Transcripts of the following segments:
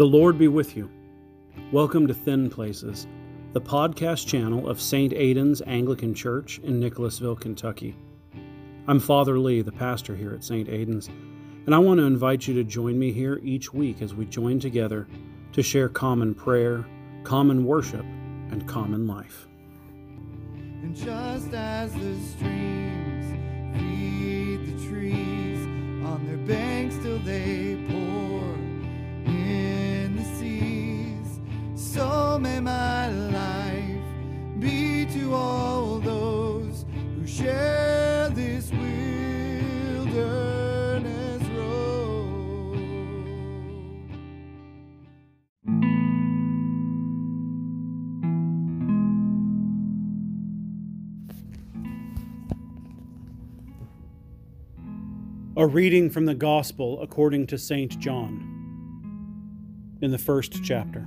The Lord be with you. Welcome to Thin Places, the podcast channel of St. Aidan's Anglican Church in Nicholasville, Kentucky. I'm Father Lee, the pastor here at St. Aidan's, and I want to invite you to join me here each week as we join together to share common prayer, common worship, and common life. And just as the streams feed the trees on their banks till they pour may my life be to all those who share this wilderness road. A reading from the Gospel according to St. John, in the first chapter.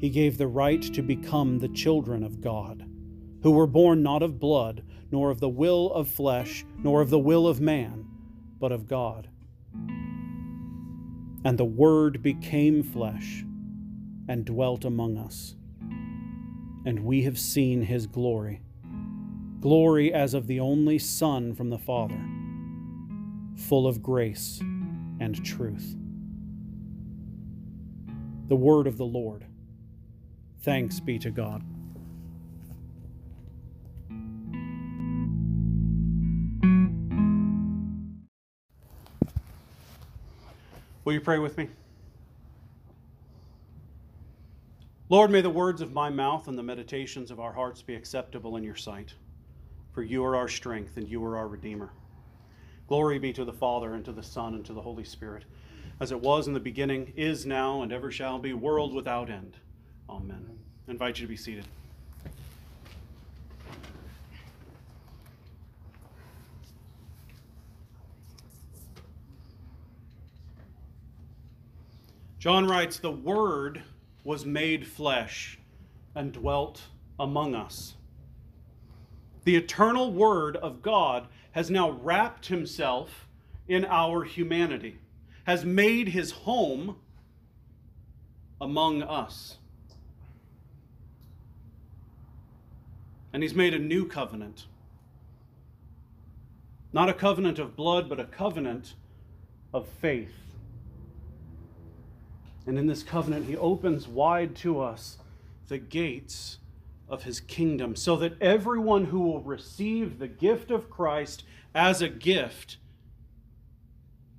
he gave the right to become the children of God, who were born not of blood, nor of the will of flesh, nor of the will of man, but of God. And the Word became flesh and dwelt among us, and we have seen his glory glory as of the only Son from the Father full of grace and truth. The word of the Lord. Thanks be to God. Will you pray with me? Lord, may the words of my mouth and the meditations of our hearts be acceptable in your sight. For you are our strength and you are our Redeemer. Glory be to the Father, and to the Son, and to the Holy Spirit, as it was in the beginning, is now, and ever shall be, world without end. Amen. I invite you to be seated. John writes, The Word was made flesh and dwelt among us. The eternal Word of God has now wrapped himself in our humanity, has made his home among us. And he's made a new covenant. Not a covenant of blood, but a covenant of faith. And in this covenant, he opens wide to us the gates of his kingdom, so that everyone who will receive the gift of Christ as a gift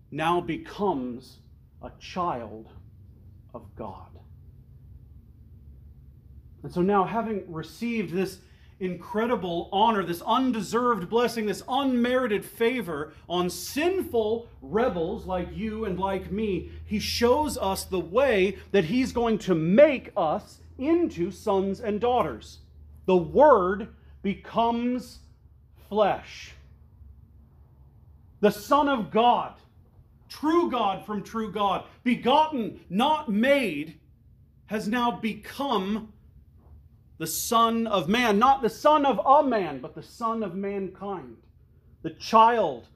now becomes a child of God. And so now, having received this incredible honor, this undeserved blessing, this unmerited favor on sinful rebels like you and like me, he shows us the way that he's going to make us into sons and daughters. The Word becomes flesh. The Son of God, true God from true God, begotten, not made, has now become the Son of Man. Not the Son of a man, but the Son of mankind, the child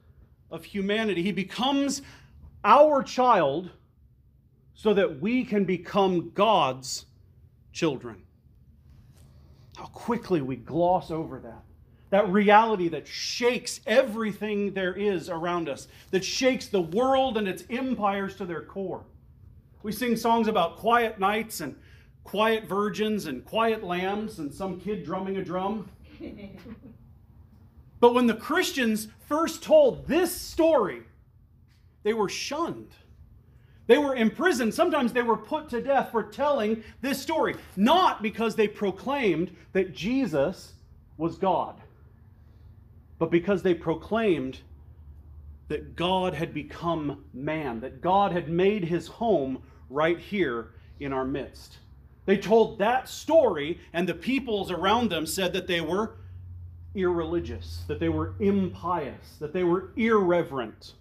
of humanity. He becomes our child so that we can become God's children. How quickly we gloss over that. That reality that shakes everything there is around us, that shakes the world and its empires to their core. We sing songs about quiet nights and quiet virgins and quiet lambs and some kid drumming a drum. but when the Christians first told this story, they were shunned. They were imprisoned. Sometimes they were put to death for telling this story, not because they proclaimed that Jesus was God, but because they proclaimed that God had become man, that God had made his home right here in our midst. They told that story, and the peoples around them said that they were irreligious, that they were impious, that they were irreverent.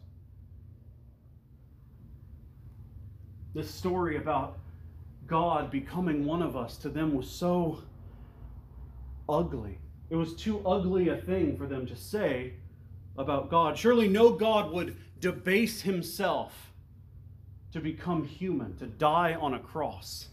This story about God becoming one of us to them was so ugly. It was too ugly a thing for them to say about God. Surely no God would debase himself to become human, to die on a cross.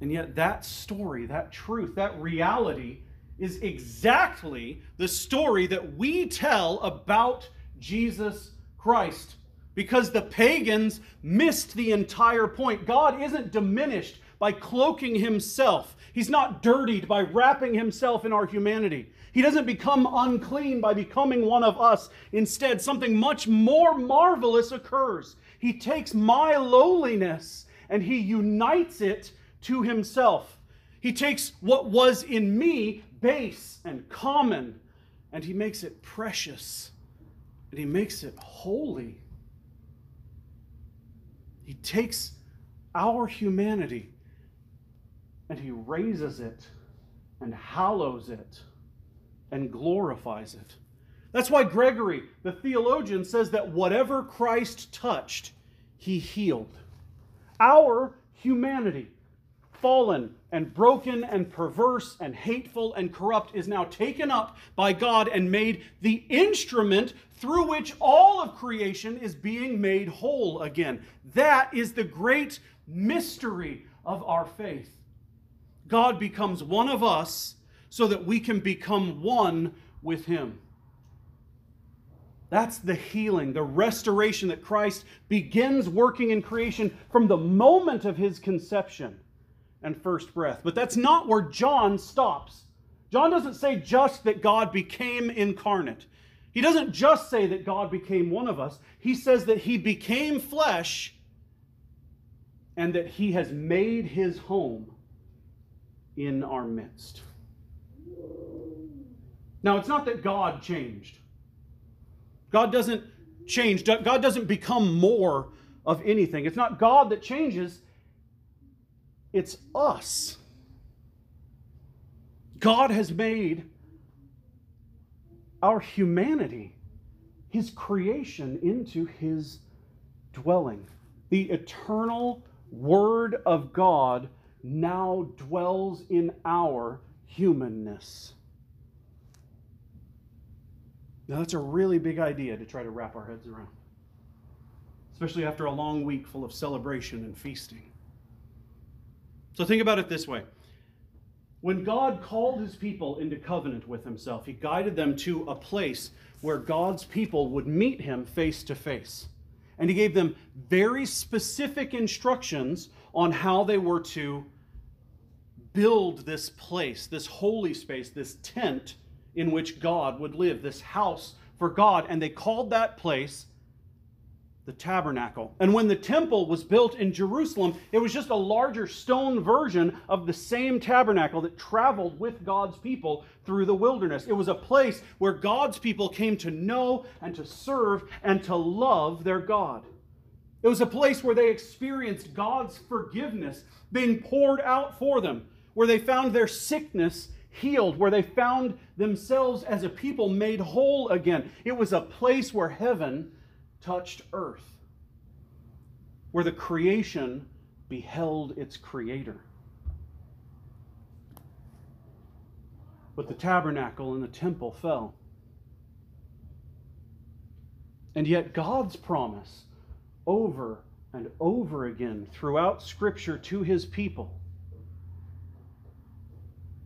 And yet, that story, that truth, that reality is exactly the story that we tell about Jesus Christ. Because the pagans missed the entire point. God isn't diminished by cloaking himself, He's not dirtied by wrapping himself in our humanity. He doesn't become unclean by becoming one of us. Instead, something much more marvelous occurs. He takes my lowliness and he unites it to himself. He takes what was in me base and common, and he makes it precious, and he makes it holy. He takes our humanity and he raises it and hallows it and glorifies it. That's why Gregory, the theologian, says that whatever Christ touched, he healed. Our humanity fallen and broken and perverse and hateful and corrupt is now taken up by God and made the instrument through which all of creation is being made whole again. That is the great mystery of our faith. God becomes one of us so that we can become one with Him. That's the healing, the restoration that Christ begins working in creation from the moment of his conception and first breath. But that's not where John stops. John doesn't say just that God became incarnate. He doesn't just say that God became one of us. He says that he became flesh and that he has made his home in our midst. Now, it's not that God changed. God doesn't change. God doesn't become more of anything. It's not God that changes, it's us. God has made our humanity, his creation, into his dwelling. The eternal Word of God now dwells in our humanness. Now, that's a really big idea to try to wrap our heads around, especially after a long week full of celebration and feasting. So think about it this way. When God called his people into covenant with himself, he guided them to a place where God's people would meet him face to face. And he gave them very specific instructions on how they were to build this place, this holy space, this tent in which God would live, this house for God. And they called that place the tabernacle. And when the temple was built in Jerusalem, it was just a larger stone version of the same tabernacle that traveled with God's people through the wilderness. It was a place where God's people came to know and to serve and to love their God. It was a place where they experienced God's forgiveness being poured out for them, where they found their sickness healed, where they found themselves as a people made whole again. It was a place where heaven touched earth, where the creation beheld its creator. But the tabernacle and the temple fell. And yet, God's promise over and over again throughout Scripture to his people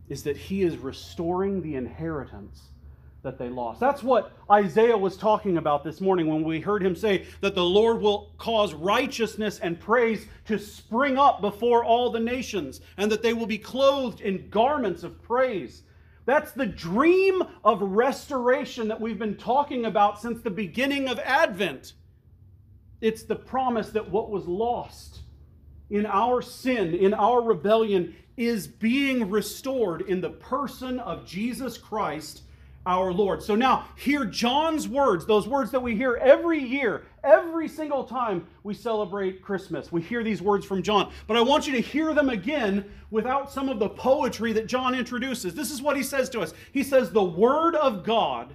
is that he is restoring the inheritance that they lost. That's what Isaiah was talking about this morning when we heard him say that the Lord will cause righteousness and praise to spring up before all the nations, and that they will be clothed in garments of praise. That's the dream of restoration that we've been talking about since the beginning of Advent. It's the promise that what was lost in our sin, in our rebellion, is being restored in the person of Jesus Christ our Lord. So now, hear John's words, those words that we hear every year, every single time we celebrate Christmas. We hear these words from John. But I want you to hear them again without some of the poetry that John introduces. This is what he says to us He says, The Word of God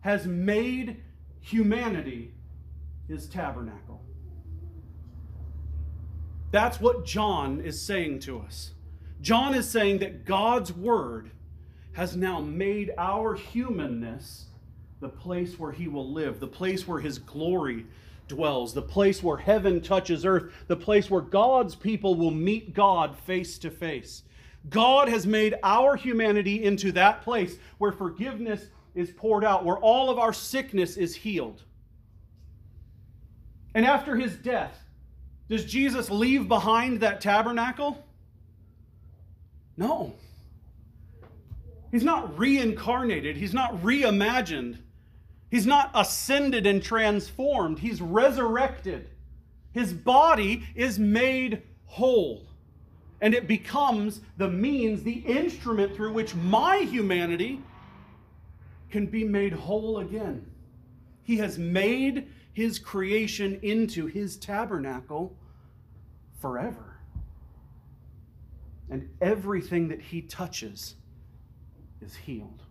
has made humanity his tabernacle. That's what John is saying to us. John is saying that God's Word has now made our humanness the place where he will live, the place where his glory dwells, the place where heaven touches earth, the place where God's people will meet God face to face. God has made our humanity into that place where forgiveness is poured out, where all of our sickness is healed. And after his death, does Jesus leave behind that tabernacle? No. He's not reincarnated, he's not reimagined, he's not ascended and transformed, he's resurrected. His body is made whole. And it becomes the means, the instrument through which my humanity can be made whole again. He has made his creation into his tabernacle forever. And everything that he touches is healed.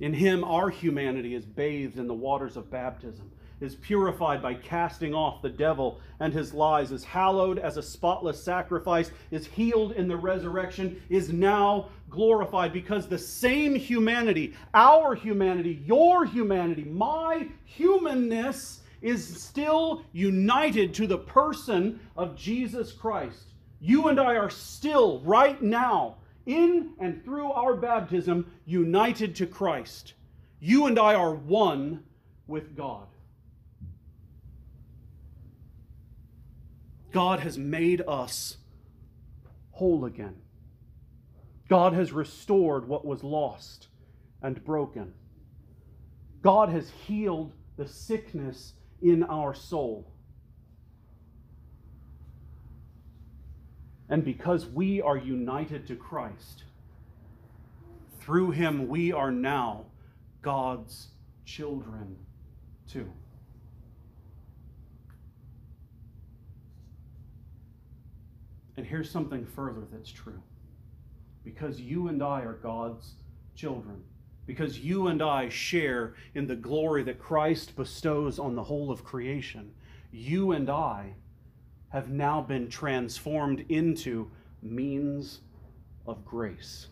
In him, our humanity is bathed in the waters of baptism, is purified by casting off the devil and his lies, is hallowed as a spotless sacrifice, is healed in the resurrection, is now glorified because the same humanity, our humanity, your humanity, my humanness, is still united to the person of Jesus Christ. You and I are still, right now, in and through our baptism, united to Christ. You and I are one with God. God has made us whole again. God has restored what was lost and broken. God has healed the sickness in our soul. And because we are united to Christ, through him we are now God's children too. And here's something further that's true. Because you and I are God's children, because you and I share in the glory that Christ bestows on the whole of creation, you and I have now been transformed into means of grace.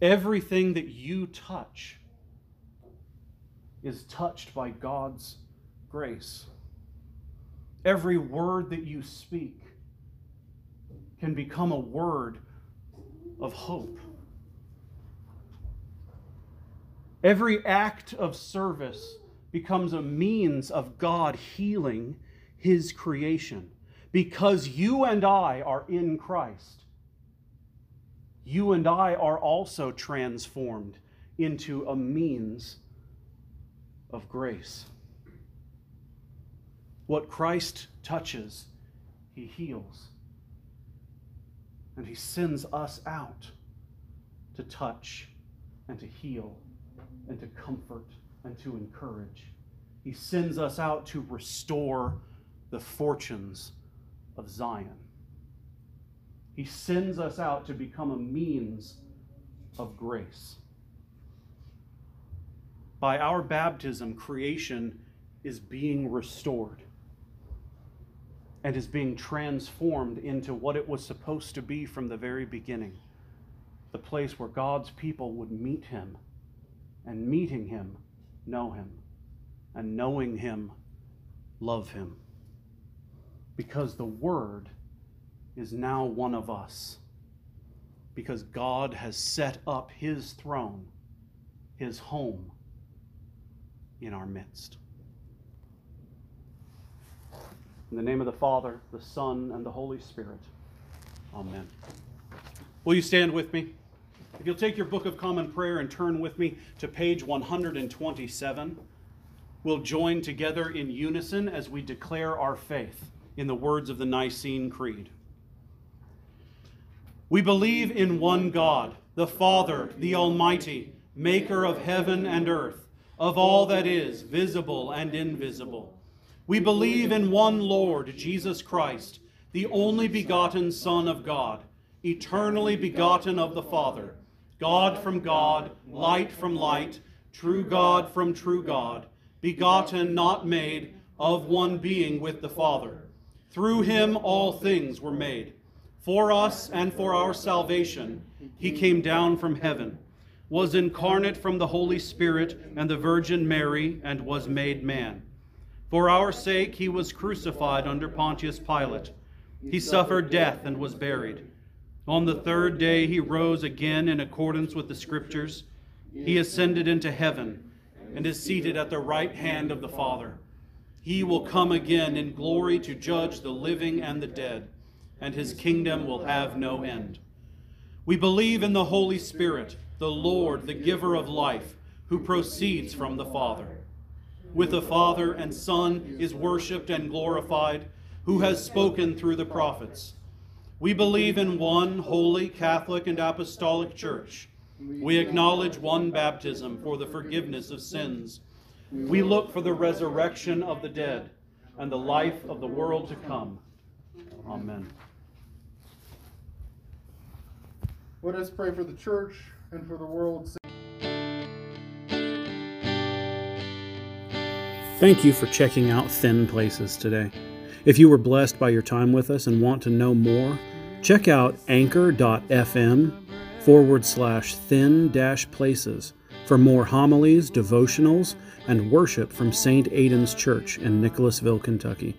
Everything that you touch is touched by God's grace. Every word that you speak can become a word of hope. Every act of service becomes a means of God healing his creation. Because you and I are in Christ, you and I are also transformed into a means of grace. What Christ touches, he heals. And he sends us out to touch and to heal and to comfort and to encourage. He sends us out to restore the fortunes of Zion. He sends us out to become a means of grace. By our baptism, creation is being restored and is being transformed into what it was supposed to be from the very beginning the place where God's people would meet Him, and meeting Him, know Him, and knowing Him, love Him because the Word is now one of us. because God has set up his throne, his home in our midst. In the name of the Father, the Son, and the Holy Spirit. Amen. Will you stand with me? If you'll take your Book of Common Prayer and turn with me to page 127, we'll join together in unison as we declare our faith in the words of the Nicene Creed. We believe in one God, the Father, the Almighty, maker of heaven and earth, of all that is, visible and invisible. We believe in one Lord, Jesus Christ, the only begotten Son of God, eternally begotten of the Father God from God, light from light, true God from true God, begotten, not made, of one being with the Father. Through him all things were made. For us and for our salvation, he came down from heaven, was incarnate from the Holy Spirit and the Virgin Mary, and was made man. For our sake, he was crucified under Pontius Pilate. He suffered death and was buried. On the third day he rose again in accordance with the Scriptures. He ascended into heaven and is seated at the right hand of the Father. He will come again in glory to judge the living and the dead, and his kingdom will have no end. We believe in the Holy Spirit, the Lord, the giver of life, who proceeds from the Father. With the Father and Son is worshiped and glorified, who has spoken through the prophets. We believe in one holy, Catholic, and Apostolic Church. We acknowledge one baptism for the forgiveness of sins. We look for the resurrection of the dead and the life of the world to come. Amen. Let us pray for the church and for the world. Thank you for checking out Thin Places today. If you were blessed by your time with us and want to know more, check out anchor.fm forward slash thin dash places for more homilies, devotionals, and worship from St. Aidan's Church in Nicholasville, Kentucky.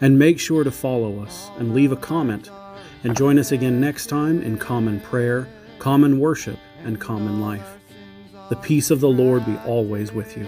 And make sure to follow us and leave a comment. And join us again next time in common prayer, common worship, and common life. The peace of the Lord be always with you.